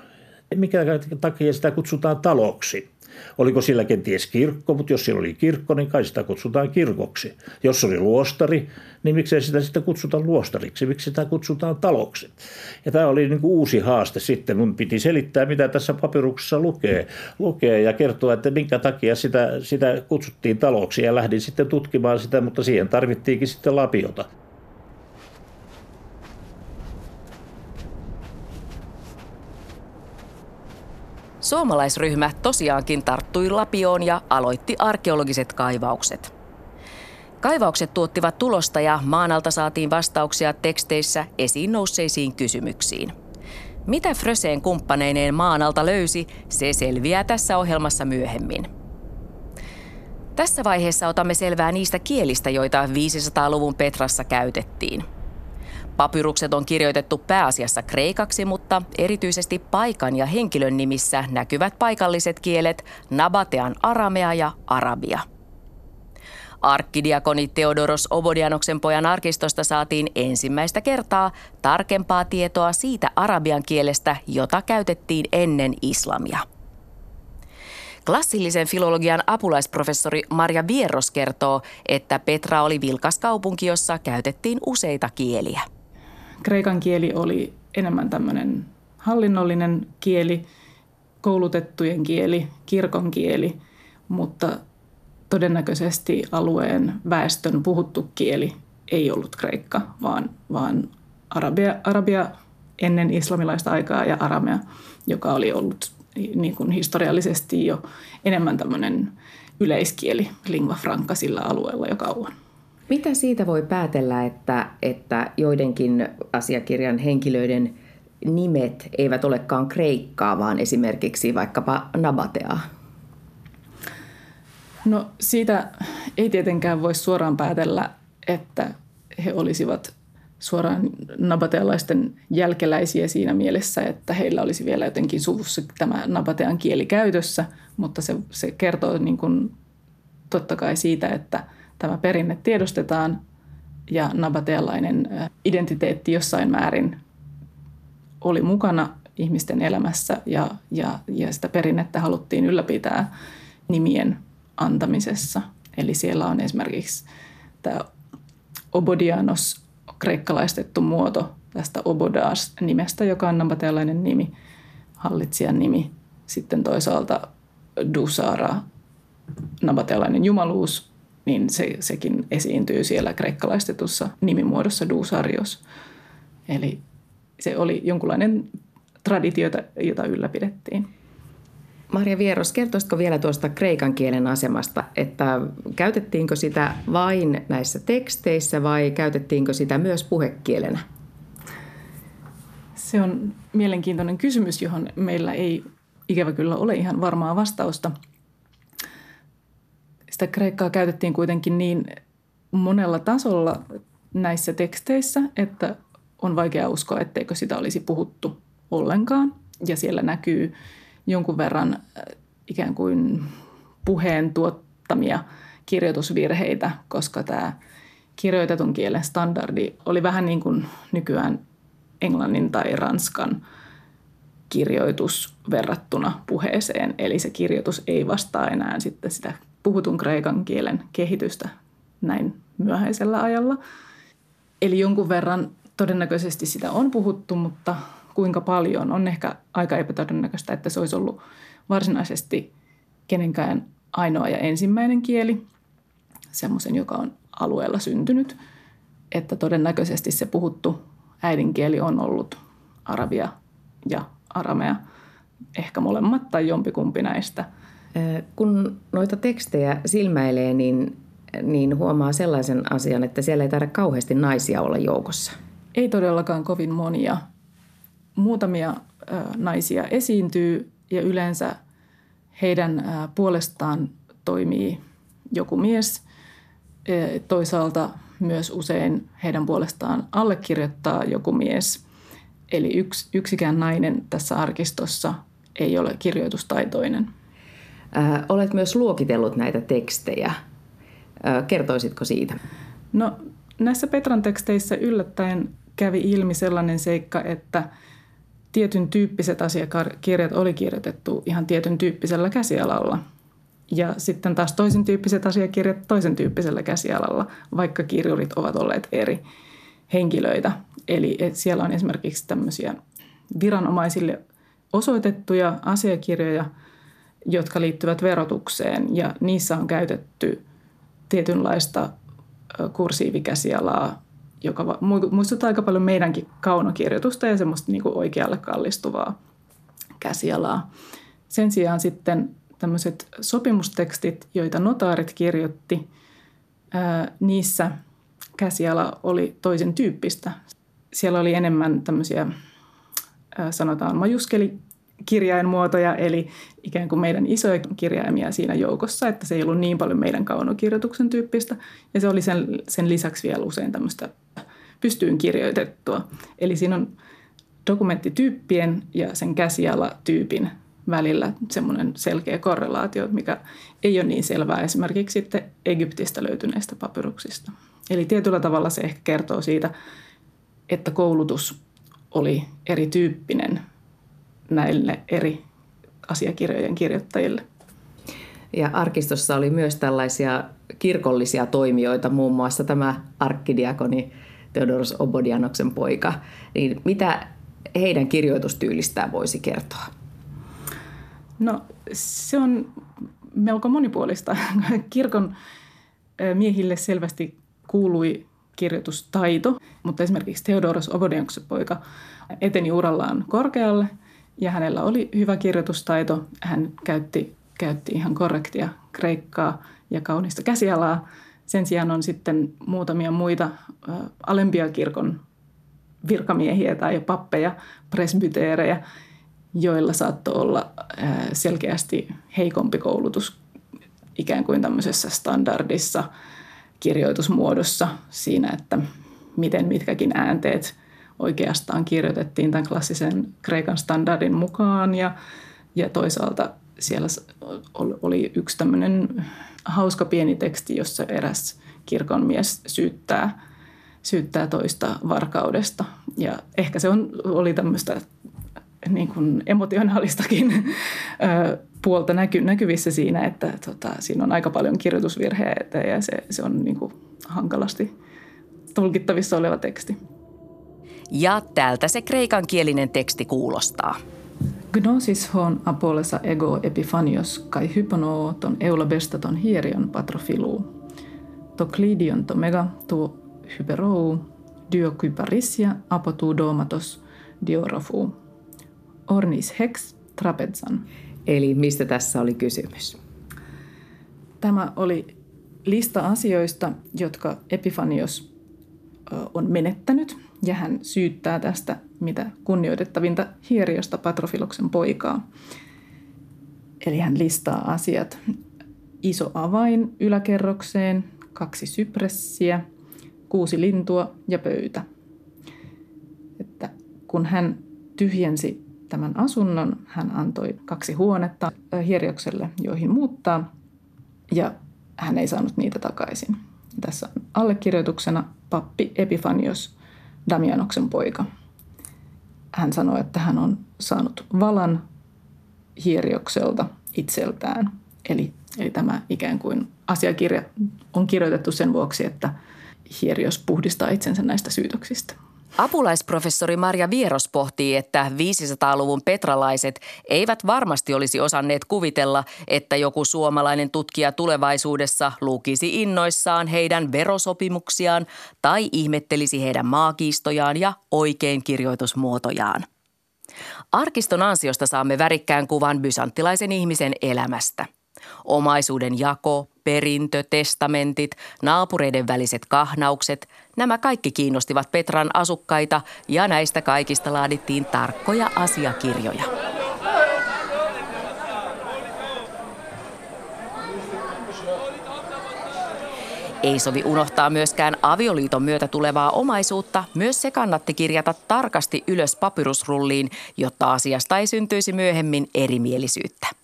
[SPEAKER 3] Mikä takia sitä kutsutaan taloksi? Oliko sillä kenties kirkko, mutta jos sillä oli kirkko, niin kai sitä kutsutaan kirkoksi. Jos oli luostari, niin miksei sitä sitten kutsuta luostariksi, miksi sitä kutsutaan taloksi. Ja tämä oli niin kuin uusi haaste sitten. Mun piti selittää, mitä tässä papiruksessa lukee, lukee ja kertoa, että minkä takia sitä, sitä kutsuttiin taloksi. Ja lähdin sitten tutkimaan sitä, mutta siihen tarvittiinkin sitten lapiota.
[SPEAKER 6] Suomalaisryhmä tosiaankin tarttui lapioon ja aloitti arkeologiset kaivaukset. Kaivaukset tuottivat tulosta ja maanalta saatiin vastauksia teksteissä esiin nousseisiin kysymyksiin. Mitä Fröseen kumppaneineen maanalta löysi, se selviää tässä ohjelmassa myöhemmin. Tässä vaiheessa otamme selvää niistä kielistä, joita 500-luvun Petrassa käytettiin – Papyrukset on kirjoitettu pääasiassa kreikaksi, mutta erityisesti paikan ja henkilön nimissä näkyvät paikalliset kielet Nabatean aramea ja arabia. Arkkidiakoni Theodoros Obodianoksen pojan arkistosta saatiin ensimmäistä kertaa tarkempaa tietoa siitä arabian kielestä, jota käytettiin ennen islamia. Klassillisen filologian apulaisprofessori Maria Vierros kertoo, että Petra oli vilkas kaupunki, jossa käytettiin useita kieliä.
[SPEAKER 5] Kreikan kieli oli enemmän tämmöinen hallinnollinen kieli, koulutettujen kieli, kirkon kieli, mutta todennäköisesti alueen väestön puhuttu kieli ei ollut kreikka, vaan, vaan arabia, arabia ennen islamilaista aikaa ja aramea, joka oli ollut niin kuin historiallisesti jo enemmän tämmöinen yleiskieli, lingua franca sillä alueella jo kauan.
[SPEAKER 4] Mitä siitä voi päätellä, että, että joidenkin asiakirjan henkilöiden nimet eivät olekaan kreikkaa, vaan esimerkiksi vaikkapa Nabateaa?
[SPEAKER 5] No siitä ei tietenkään voi suoraan päätellä, että he olisivat suoraan nabatealaisten jälkeläisiä siinä mielessä, että heillä olisi vielä jotenkin suvussa tämä nabatean kieli käytössä, mutta se, se kertoo niin kuin totta kai siitä, että – tämä perinne tiedostetaan ja nabatealainen identiteetti jossain määrin oli mukana ihmisten elämässä ja, ja, ja sitä perinnettä haluttiin ylläpitää nimien antamisessa. Eli siellä on esimerkiksi tämä Obodianos, kreikkalaistettu muoto tästä Obodas-nimestä, joka on nabatealainen nimi, hallitsijan nimi. Sitten toisaalta Dusara, nabatealainen jumaluus, niin se, sekin esiintyy siellä kreikkalaistetussa nimimuodossa Dusarios. Eli se oli jonkunlainen traditio, jota ylläpidettiin.
[SPEAKER 4] Maria Vieros, kertoisitko vielä tuosta kreikan kielen asemasta, että käytettiinkö sitä vain näissä teksteissä vai käytettiinkö sitä myös puhekielenä?
[SPEAKER 5] Se on mielenkiintoinen kysymys, johon meillä ei ikävä kyllä ole ihan varmaa vastausta – sitä kreikkaa käytettiin kuitenkin niin monella tasolla näissä teksteissä, että on vaikea uskoa, etteikö sitä olisi puhuttu ollenkaan. Ja siellä näkyy jonkun verran äh, ikään kuin puheen tuottamia kirjoitusvirheitä, koska tämä kirjoitetun kielen standardi oli vähän niin kuin nykyään englannin tai ranskan kirjoitus verrattuna puheeseen. Eli se kirjoitus ei vastaa enää sitten sitä puhutun kreikan kielen kehitystä näin myöhäisellä ajalla. Eli jonkun verran todennäköisesti sitä on puhuttu, mutta kuinka paljon on ehkä aika epätodennäköistä, että se olisi ollut varsinaisesti kenenkään ainoa ja ensimmäinen kieli, semmoisen, joka on alueella syntynyt, että todennäköisesti se puhuttu äidinkieli on ollut arabia ja aramea, ehkä molemmat tai jompikumpi näistä.
[SPEAKER 4] Kun noita tekstejä silmäilee, niin, niin huomaa sellaisen asian, että siellä ei taida kauheasti naisia olla joukossa.
[SPEAKER 5] Ei todellakaan kovin monia. Muutamia naisia esiintyy ja yleensä heidän puolestaan toimii joku mies. Toisaalta myös usein heidän puolestaan allekirjoittaa joku mies. Eli yks, yksikään nainen tässä arkistossa ei ole kirjoitustaitoinen.
[SPEAKER 4] Olet myös luokitellut näitä tekstejä. Kertoisitko siitä?
[SPEAKER 5] No näissä Petran teksteissä yllättäen kävi ilmi sellainen seikka, että tietyn tyyppiset asiakirjat oli kirjoitettu ihan tietyn tyyppisellä käsialalla. Ja sitten taas toisen tyyppiset asiakirjat toisen tyyppisellä käsialalla, vaikka kirjurit ovat olleet eri henkilöitä. Eli siellä on esimerkiksi tämmöisiä viranomaisille osoitettuja asiakirjoja, jotka liittyvät verotukseen ja niissä on käytetty tietynlaista kursiivikäsialaa, joka muistuttaa aika paljon meidänkin kaunokirjoitusta ja semmoista niin kuin oikealle kallistuvaa käsialaa. Sen sijaan sitten tämmöiset sopimustekstit, joita notaarit kirjoitti, niissä käsiala oli toisen tyyppistä. Siellä oli enemmän tämmöisiä, sanotaan majuskelikirjainmuotoja, eli ikään kuin meidän isoja kirjaimia siinä joukossa, että se ei ollut niin paljon meidän kaunokirjoituksen tyyppistä. Ja se oli sen, sen lisäksi vielä usein tämmöistä pystyyn kirjoitettua. Eli siinä on dokumenttityyppien ja sen käsialatyypin välillä semmoinen selkeä korrelaatio, mikä ei ole niin selvää esimerkiksi sitten Egyptistä löytyneistä papyruksista. Eli tietyllä tavalla se ehkä kertoo siitä, että koulutus oli erityyppinen näille eri asiakirjojen kirjoittajille.
[SPEAKER 4] Ja arkistossa oli myös tällaisia kirkollisia toimijoita, muun muassa tämä arkkidiakoni Theodoros Obodianoksen poika. Niin mitä heidän kirjoitustyylistään voisi kertoa?
[SPEAKER 5] No se on melko monipuolista. Kirkon miehille selvästi kuului kirjoitustaito, mutta esimerkiksi Theodoros Obodianksen poika eteni urallaan korkealle ja hänellä oli hyvä kirjoitustaito. Hän käytti, käytti ihan korrektia kreikkaa ja kaunista käsialaa. Sen sijaan on sitten muutamia muita alempia kirkon virkamiehiä tai pappeja, presbyteerejä, joilla saattoi olla selkeästi heikompi koulutus ikään kuin tämmöisessä standardissa kirjoitusmuodossa siinä, että miten mitkäkin äänteet oikeastaan kirjoitettiin tämän klassisen kreikan standardin mukaan ja, ja toisaalta siellä oli yksi tämmöinen hauska pieni teksti, jossa eräs kirkonmies syyttää, syyttää toista varkaudesta. Ja ehkä se on, oli tämmöistä niin kuin emotionaalistakin puolta näky, näkyvissä siinä, että tota, siinä on aika paljon kirjoitusvirheitä ja se, se on niin kuin hankalasti tulkittavissa oleva teksti.
[SPEAKER 6] Ja tältä se kreikan kielinen teksti kuulostaa.
[SPEAKER 5] Gnosis hon apolesa ego epifanios kai hypono ton eulabestaton hierion patrofiluu. To klidion to mega to hyperou diokyparissia apotu domatos diorofuu. Ornis hex trapezan.
[SPEAKER 4] Eli mistä tässä oli kysymys?
[SPEAKER 5] Tämä oli lista asioista, jotka Epifanios on menettänyt, ja hän syyttää tästä mitä kunnioitettavinta Hieriosta Patrofiloksen poikaa. Eli hän listaa asiat. Iso avain yläkerrokseen, kaksi sypressiä, kuusi lintua ja pöytä. Että kun hän tyhjensi tämän asunnon. Hän antoi kaksi huonetta Hieriokselle, joihin muuttaa, ja hän ei saanut niitä takaisin. Tässä on allekirjoituksena pappi Epifanios, Damianoksen poika. hän sanoi, että hän on saanut valan hieriokselta itseltään. Eli, eli tämä ikään kuin asiakirja on kirjoitettu sen vuoksi, että hierios puhdistaa itsensä näistä syytöksistä.
[SPEAKER 6] Apulaisprofessori Marja Vieros pohtii, että 500-luvun petralaiset eivät varmasti olisi osanneet kuvitella, että joku suomalainen tutkija tulevaisuudessa lukisi innoissaan heidän verosopimuksiaan tai ihmettelisi heidän maakiistojaan ja oikein kirjoitusmuotojaan. Arkiston ansiosta saamme värikkään kuvan bysanttilaisen ihmisen elämästä – Omaisuuden jako, perintö, testamentit, naapureiden väliset kahnaukset, nämä kaikki kiinnostivat Petran asukkaita ja näistä kaikista laadittiin tarkkoja asiakirjoja. Ei sovi unohtaa myöskään avioliiton myötä tulevaa omaisuutta. Myös se kannatti kirjata tarkasti ylös papyrusrulliin, jotta asiasta ei syntyisi myöhemmin erimielisyyttä.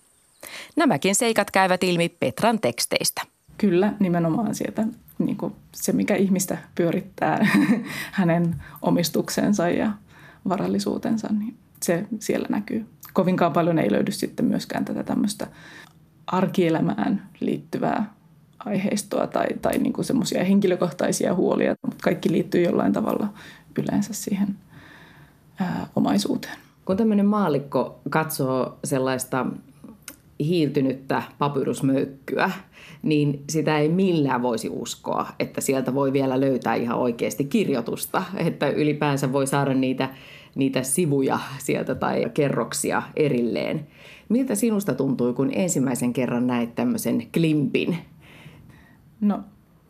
[SPEAKER 6] Nämäkin seikat käyvät ilmi Petran teksteistä.
[SPEAKER 5] Kyllä, nimenomaan sieltä niin kuin se, mikä ihmistä pyörittää hänen omistuksensa ja varallisuutensa, niin se siellä näkyy. Kovinkaan paljon ei löydy sitten myöskään tätä tämmöistä arkielämään liittyvää aiheistoa tai, tai niin semmoisia henkilökohtaisia huolia, mutta kaikki liittyy jollain tavalla yleensä siihen ää, omaisuuteen.
[SPEAKER 4] Kun tämmöinen maalikko katsoo sellaista hiiltynyttä papyrusmöykkyä, niin sitä ei millään voisi uskoa, että sieltä voi vielä löytää ihan oikeasti kirjoitusta, että ylipäänsä voi saada niitä, niitä sivuja sieltä tai kerroksia erilleen. Miltä sinusta tuntui, kun ensimmäisen kerran näit tämmöisen klimpin?
[SPEAKER 5] No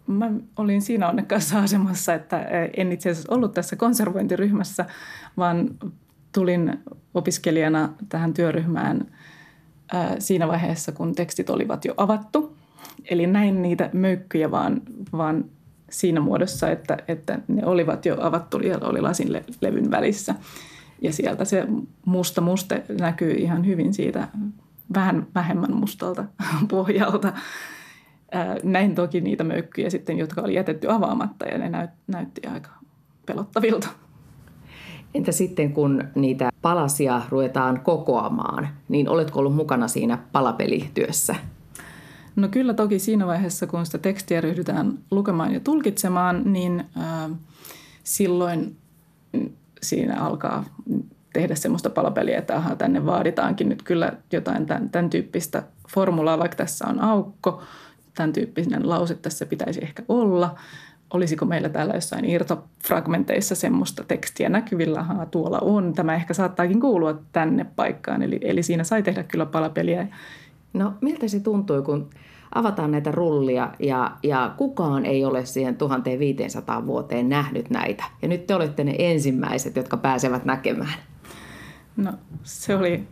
[SPEAKER 5] mä olin siinä onnekkaassa asemassa, että en itse asiassa ollut tässä konservointiryhmässä, vaan tulin opiskelijana tähän työryhmään – siinä vaiheessa, kun tekstit olivat jo avattu. Eli näin niitä möykkyjä vaan, vaan siinä muodossa, että, että ne olivat jo avattu ja oli lasin le- levyn välissä. Ja sieltä se musta muste näkyy ihan hyvin siitä vähän vähemmän mustalta pohjalta. Näin toki niitä möykkyjä sitten, jotka oli jätetty avaamatta ja ne näyt, näytti aika pelottavilta.
[SPEAKER 4] Entä sitten, kun niitä palasia ruvetaan kokoamaan, niin oletko ollut mukana siinä palapelityössä?
[SPEAKER 5] No kyllä toki siinä vaiheessa, kun sitä tekstiä ryhdytään lukemaan ja tulkitsemaan, niin äh, silloin siinä alkaa tehdä semmoista palapeliä, että aha, tänne vaaditaankin nyt kyllä jotain tämän, tämän tyyppistä formulaa, vaikka tässä on aukko, tämän tyyppinen lause tässä pitäisi ehkä olla – olisiko meillä täällä jossain irtofragmenteissa semmoista tekstiä näkyvillä, Haa, tuolla on, tämä ehkä saattaakin kuulua tänne paikkaan. Eli, eli siinä sai tehdä kyllä palapeliä.
[SPEAKER 4] No miltä se tuntui, kun avataan näitä rullia ja, ja kukaan ei ole siihen 1500 vuoteen nähnyt näitä. Ja nyt te olette ne ensimmäiset, jotka pääsevät näkemään.
[SPEAKER 5] No se oli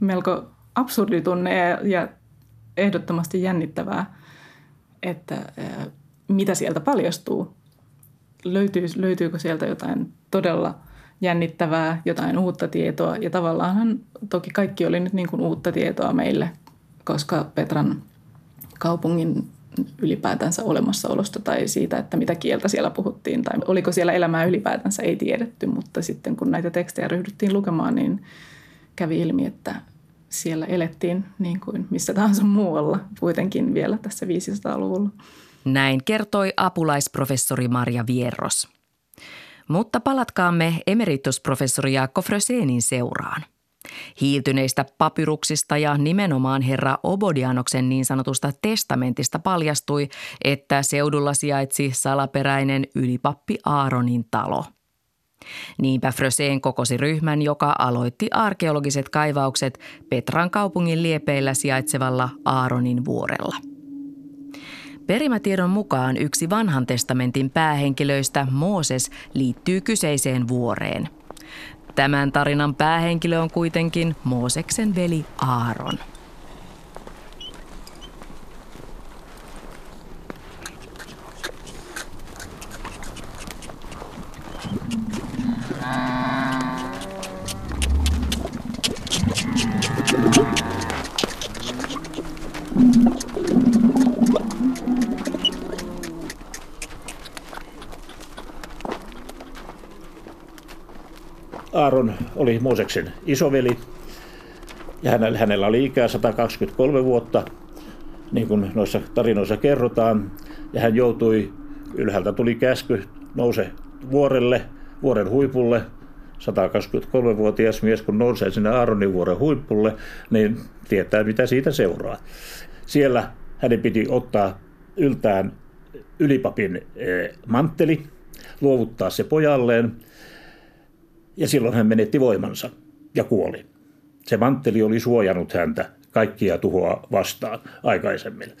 [SPEAKER 5] melko absurdi tunne ja, ja ehdottomasti jännittävää, että mitä sieltä paljastuu. Löytyy, löytyykö sieltä jotain todella jännittävää, jotain uutta tietoa. Ja tavallaan toki kaikki oli nyt niin kuin uutta tietoa meille, koska Petran kaupungin ylipäätänsä olemassaolosta tai siitä, että mitä kieltä siellä puhuttiin tai oliko siellä elämää ylipäätänsä ei tiedetty, mutta sitten kun näitä tekstejä ryhdyttiin lukemaan, niin kävi ilmi, että siellä elettiin niin kuin missä tahansa muualla kuitenkin vielä tässä 500-luvulla.
[SPEAKER 6] Näin kertoi apulaisprofessori Maria Vierros. Mutta palatkaamme emeritusprofessori Jaakko Fröseenin seuraan. Hiiltyneistä papyruksista ja nimenomaan herra Obodianoksen niin sanotusta testamentista paljastui, että seudulla sijaitsi salaperäinen ylipappi Aaronin talo. Niinpä Fröseen kokosi ryhmän, joka aloitti arkeologiset kaivaukset Petran kaupungin liepeillä sijaitsevalla Aaronin vuorella – Perimätiedon mukaan yksi vanhan testamentin päähenkilöistä, Mooses, liittyy kyseiseen vuoreen. Tämän tarinan päähenkilö on kuitenkin Mooseksen veli Aaron. Thank you.
[SPEAKER 3] Aaron oli Mooseksen isoveli ja hänellä oli ikää 123 vuotta, niin kuin noissa tarinoissa kerrotaan. Ja hän joutui, ylhäältä tuli käsky, nouse vuorelle, vuoren huipulle. 123-vuotias mies, kun nousee sinne Aaronin vuoren huipulle, niin tietää, mitä siitä seuraa. Siellä hänen piti ottaa yltään ylipapin eh, mantteli, luovuttaa se pojalleen – ja silloin hän menetti voimansa ja kuoli. Se mantteli oli suojannut häntä kaikkia tuhoa vastaan aikaisemmin.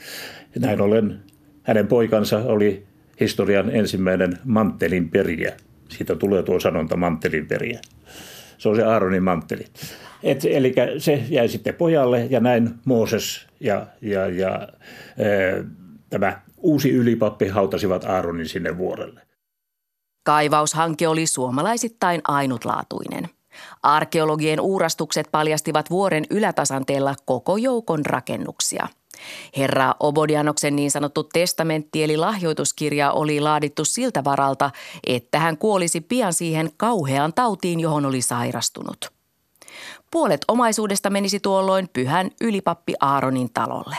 [SPEAKER 3] Näin ollen hänen poikansa oli historian ensimmäinen manttelin periä. Siitä tulee tuo sanonta manttelin periä. Se on se Aaronin mantteli. Et, eli se jäi sitten pojalle ja näin Mooses ja, ja, ja ää, tämä uusi ylipappi hautasivat Aaronin sinne vuorelle.
[SPEAKER 6] Kaivaushanke oli suomalaisittain ainutlaatuinen. Arkeologien uurastukset paljastivat vuoren ylätasanteella koko joukon rakennuksia. Herra Obodianoksen niin sanottu testamentti eli lahjoituskirja oli laadittu siltä varalta, että hän kuolisi pian siihen kauheaan tautiin, johon oli sairastunut. Puolet omaisuudesta menisi tuolloin pyhän ylipappi Aaronin talolle.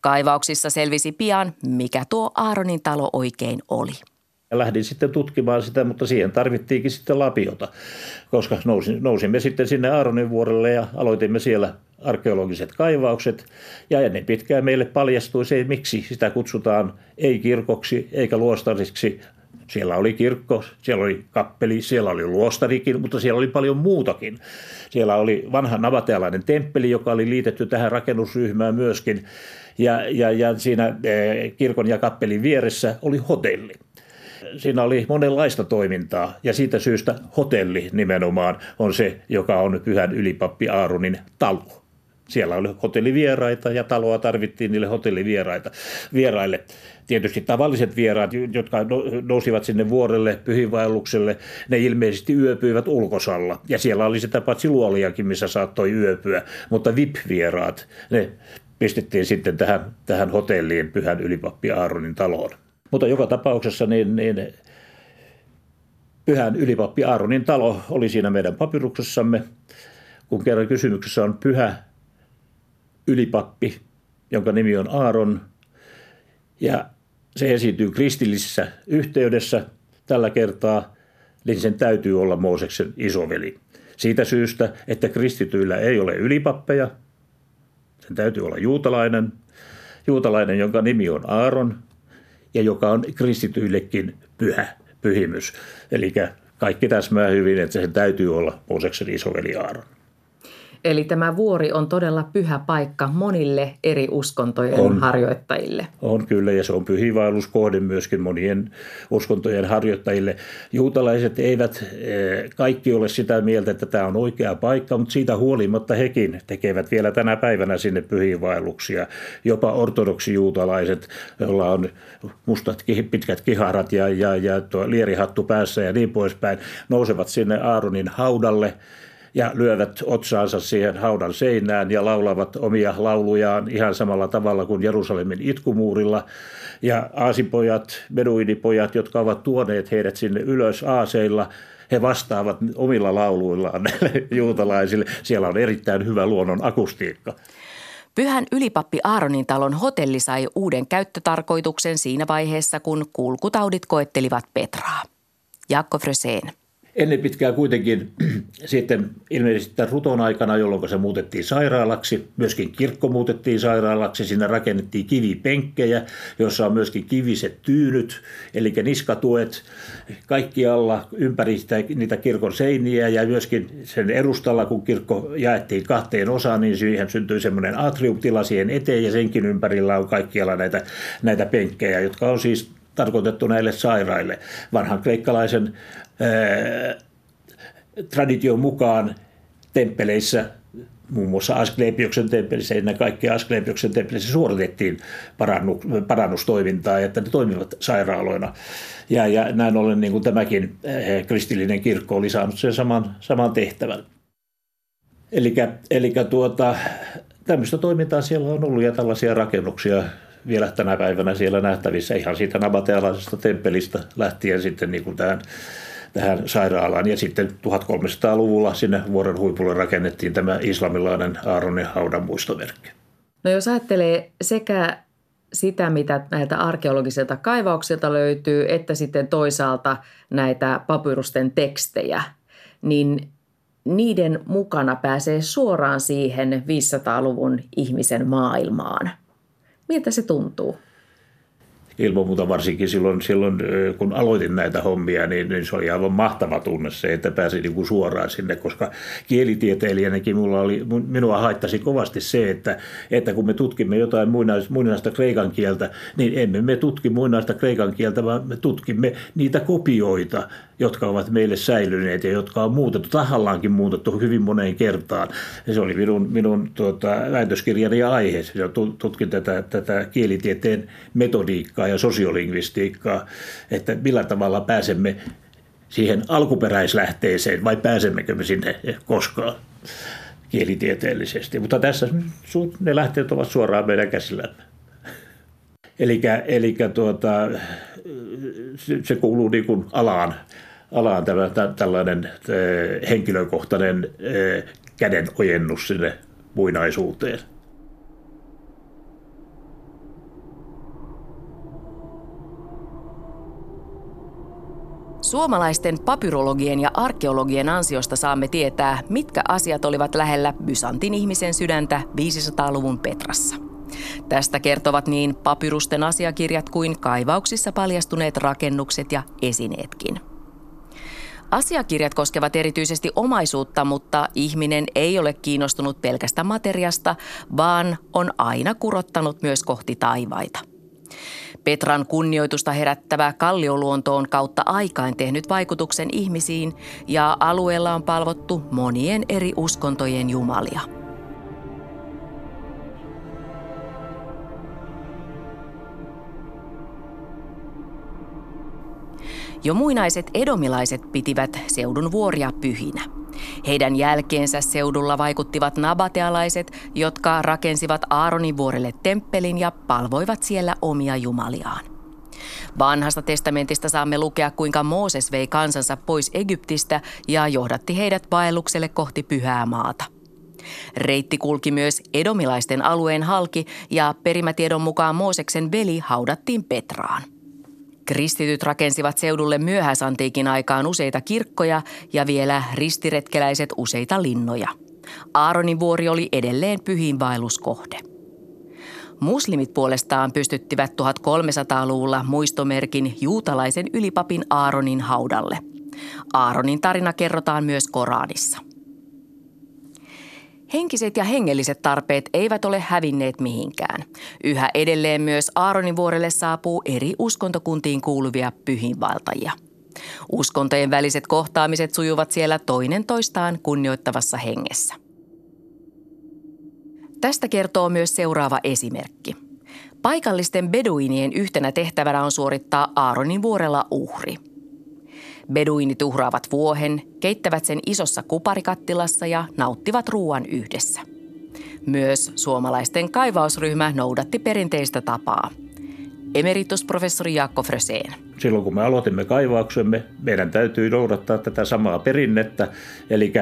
[SPEAKER 6] Kaivauksissa selvisi pian, mikä tuo Aaronin talo oikein oli.
[SPEAKER 3] Ja lähdin sitten tutkimaan sitä, mutta siihen tarvittiinkin sitten lapiota, koska nousimme sitten sinne Aaronin vuorelle ja aloitimme siellä arkeologiset kaivaukset. Ja ennen pitkään meille paljastui se, miksi sitä kutsutaan ei kirkoksi eikä luostariksi. Siellä oli kirkko, siellä oli kappeli, siellä oli luostarikin, mutta siellä oli paljon muutakin. Siellä oli vanha navatealainen temppeli, joka oli liitetty tähän rakennusryhmään myöskin. Ja, ja, ja siinä eh, kirkon ja kappelin vieressä oli hotelli siinä oli monenlaista toimintaa ja siitä syystä hotelli nimenomaan on se, joka on pyhän ylipappi Aaronin talo. Siellä oli hotellivieraita ja taloa tarvittiin niille hotellivieraita. Vieraille. Tietysti tavalliset vieraat, jotka no, nousivat sinne vuorelle pyhiinvaellukselle, ne ilmeisesti yöpyivät ulkosalla. Ja siellä oli sitä paitsi luoliakin, missä saattoi yöpyä. Mutta VIP-vieraat, ne pistettiin sitten tähän, tähän hotelliin pyhän ylipappi Aaronin taloon. Mutta joka tapauksessa niin, niin pyhän ylipappi Aaronin talo oli siinä meidän papiruksessamme, kun kerran kysymyksessä on pyhä ylipappi, jonka nimi on Aaron, ja se esiintyy kristillisessä yhteydessä tällä kertaa, niin sen täytyy olla Mooseksen isoveli. Siitä syystä, että kristityillä ei ole ylipappeja, sen täytyy olla juutalainen, juutalainen, jonka nimi on Aaron, ja joka on kristityillekin pyhä pyhimys. Eli kaikki täsmää hyvin, että sen täytyy olla Mooseksen isoveli Aaron.
[SPEAKER 4] Eli tämä vuori on todella pyhä paikka monille eri uskontojen on, harjoittajille.
[SPEAKER 3] On kyllä ja se on pyhiinvaelluskohde myöskin monien uskontojen harjoittajille. Juutalaiset eivät eh, kaikki ole sitä mieltä, että tämä on oikea paikka, mutta siitä huolimatta hekin tekevät vielä tänä päivänä sinne pyhiinvaelluksia. Jopa ortodoksi juutalaiset, joilla on mustat pitkät kiharat ja, ja, ja tuo lierihattu päässä ja niin poispäin, nousevat sinne Aaronin haudalle – ja lyövät otsaansa siihen haudan seinään ja laulavat omia laulujaan ihan samalla tavalla kuin Jerusalemin itkumuurilla. Ja aasipojat, beduinipojat, jotka ovat tuoneet heidät sinne ylös aaseilla, he vastaavat omilla lauluillaan juutalaisille. Siellä on erittäin hyvä luonnon akustiikka.
[SPEAKER 6] Pyhän ylipappi Aaronin talon hotelli sai uuden käyttötarkoituksen siinä vaiheessa, kun kulkutaudit koettelivat Petraa. Jaakko Fröseen.
[SPEAKER 3] Ennen pitkää kuitenkin sitten ilmeisesti tämän ruton aikana, jolloin se muutettiin sairaalaksi, myöskin kirkko muutettiin sairaalaksi, sinne rakennettiin kivipenkkejä, joissa on myöskin kiviset tyynyt, eli niskatuet kaikkialla ympäri sitä, niitä kirkon seiniä ja myöskin sen edustalla, kun kirkko jaettiin kahteen osaan, niin siihen syntyi semmoinen atriumtila siihen eteen ja senkin ympärillä on kaikkialla näitä, näitä penkkejä, jotka on siis tarkoitettu näille sairaille. Vanhan kreikkalaisen tradition mukaan temppeleissä muun muassa Asklepioksen temppelissä, ennen kaikkea Asklepioksen temppelissä suoritettiin parannu, parannustoimintaa, että ne toimivat sairaaloina. Ja, ja näin ollen niin kuin tämäkin kristillinen kirkko oli saanut sen saman, saman tehtävän. Eli tuota, tämmöistä toimintaa siellä on ollut ja tällaisia rakennuksia vielä tänä päivänä siellä nähtävissä ihan siitä nabatealaisesta temppelistä lähtien sitten niin kuin tähän tähän sairaalaan. Ja sitten 1300-luvulla sinne vuoren huipulle rakennettiin tämä islamilainen Aaronin haudan muistomerkki.
[SPEAKER 4] No jos ajattelee sekä sitä, mitä näiltä arkeologisilta kaivauksilta löytyy, että sitten toisaalta näitä papyrusten tekstejä, niin niiden mukana pääsee suoraan siihen 500-luvun ihmisen maailmaan. Miltä se tuntuu?
[SPEAKER 3] Ilman muuta varsinkin silloin, silloin, kun aloitin näitä hommia, niin, niin se oli aivan mahtava tunne se, että pääsin niin kuin suoraan sinne, koska kielitieteilijänäkin mulla oli, minua haittasi kovasti se, että, että kun me tutkimme jotain muinaista, muinaista kreikan kieltä, niin emme me tutki muinaista kreikan kieltä, vaan me tutkimme niitä kopioita, jotka ovat meille säilyneet ja jotka on muutettu, tahallaankin muutettu hyvin moneen kertaan. Ja se oli minun, minun tuota, väitöskirjani aihe. Tutkin tätä, tätä kielitieteen metodiikkaa ja sosiolingvistiikkaa, että millä tavalla pääsemme siihen alkuperäislähteeseen vai pääsemmekö me sinne koskaan kielitieteellisesti. Mutta tässä ne lähteet ovat suoraan meidän käsillämme. Eli tuota, se kuuluu niin kuin alaan alaan tämä, tällainen henkilökohtainen käden ojennus sinne muinaisuuteen.
[SPEAKER 6] Suomalaisten papyrologien ja arkeologien ansiosta saamme tietää, mitkä asiat olivat lähellä Byzantin ihmisen sydäntä 500-luvun Petrassa. Tästä kertovat niin papyrusten asiakirjat kuin kaivauksissa paljastuneet rakennukset ja esineetkin. Asiakirjat koskevat erityisesti omaisuutta, mutta ihminen ei ole kiinnostunut pelkästä materiasta, vaan on aina kurottanut myös kohti taivaita. Petran kunnioitusta herättävä kallioluonto on kautta aikain tehnyt vaikutuksen ihmisiin ja alueella on palvottu monien eri uskontojen jumalia. Jo muinaiset edomilaiset pitivät seudun vuoria pyhinä. Heidän jälkeensä seudulla vaikuttivat nabatealaiset, jotka rakensivat Aaronin vuorelle temppelin ja palvoivat siellä omia jumaliaan. Vanhasta testamentista saamme lukea, kuinka Mooses vei kansansa pois Egyptistä ja johdatti heidät vaellukselle kohti pyhää maata. Reitti kulki myös edomilaisten alueen halki ja perimätiedon mukaan Mooseksen veli haudattiin Petraan. Kristityt rakensivat seudulle myöhäisantiikin aikaan useita kirkkoja ja vielä ristiretkeläiset useita linnoja. Aaronin vuori oli edelleen pyhiinvaelluskohde. Muslimit puolestaan pystyttivät 1300-luvulla muistomerkin juutalaisen ylipapin Aaronin haudalle. Aaronin tarina kerrotaan myös Koranissa – Henkiset ja hengelliset tarpeet eivät ole hävinneet mihinkään. Yhä edelleen myös Aaronin vuorelle saapuu eri uskontokuntiin kuuluvia pyhinvaltajia. Uskontojen väliset kohtaamiset sujuvat siellä toinen toistaan kunnioittavassa hengessä. Tästä kertoo myös seuraava esimerkki. Paikallisten beduinien yhtenä tehtävänä on suorittaa Aaronin vuorella uhri – Beduinit uhraavat vuohen, keittävät sen isossa kuparikattilassa ja nauttivat ruoan yhdessä. Myös suomalaisten kaivausryhmä noudatti perinteistä tapaa. Emeritusprofessori Jaakko Fröseen.
[SPEAKER 3] Silloin kun me aloitimme kaivauksemme, meidän täytyy noudattaa tätä samaa perinnettä, eli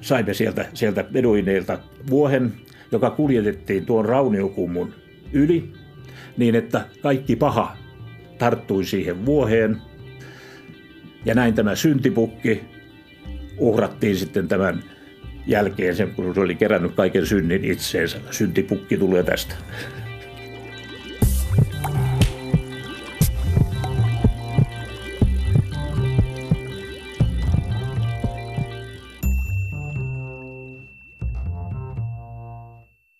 [SPEAKER 3] saimme sieltä, sieltä beduineilta vuohen, joka kuljetettiin tuon rauniokummun yli, niin että kaikki paha tarttui siihen vuoheen ja näin tämä syntipukki uhrattiin sitten tämän jälkeen, kun se oli kerännyt kaiken synnin itseensä. Syntipukki tulee tästä.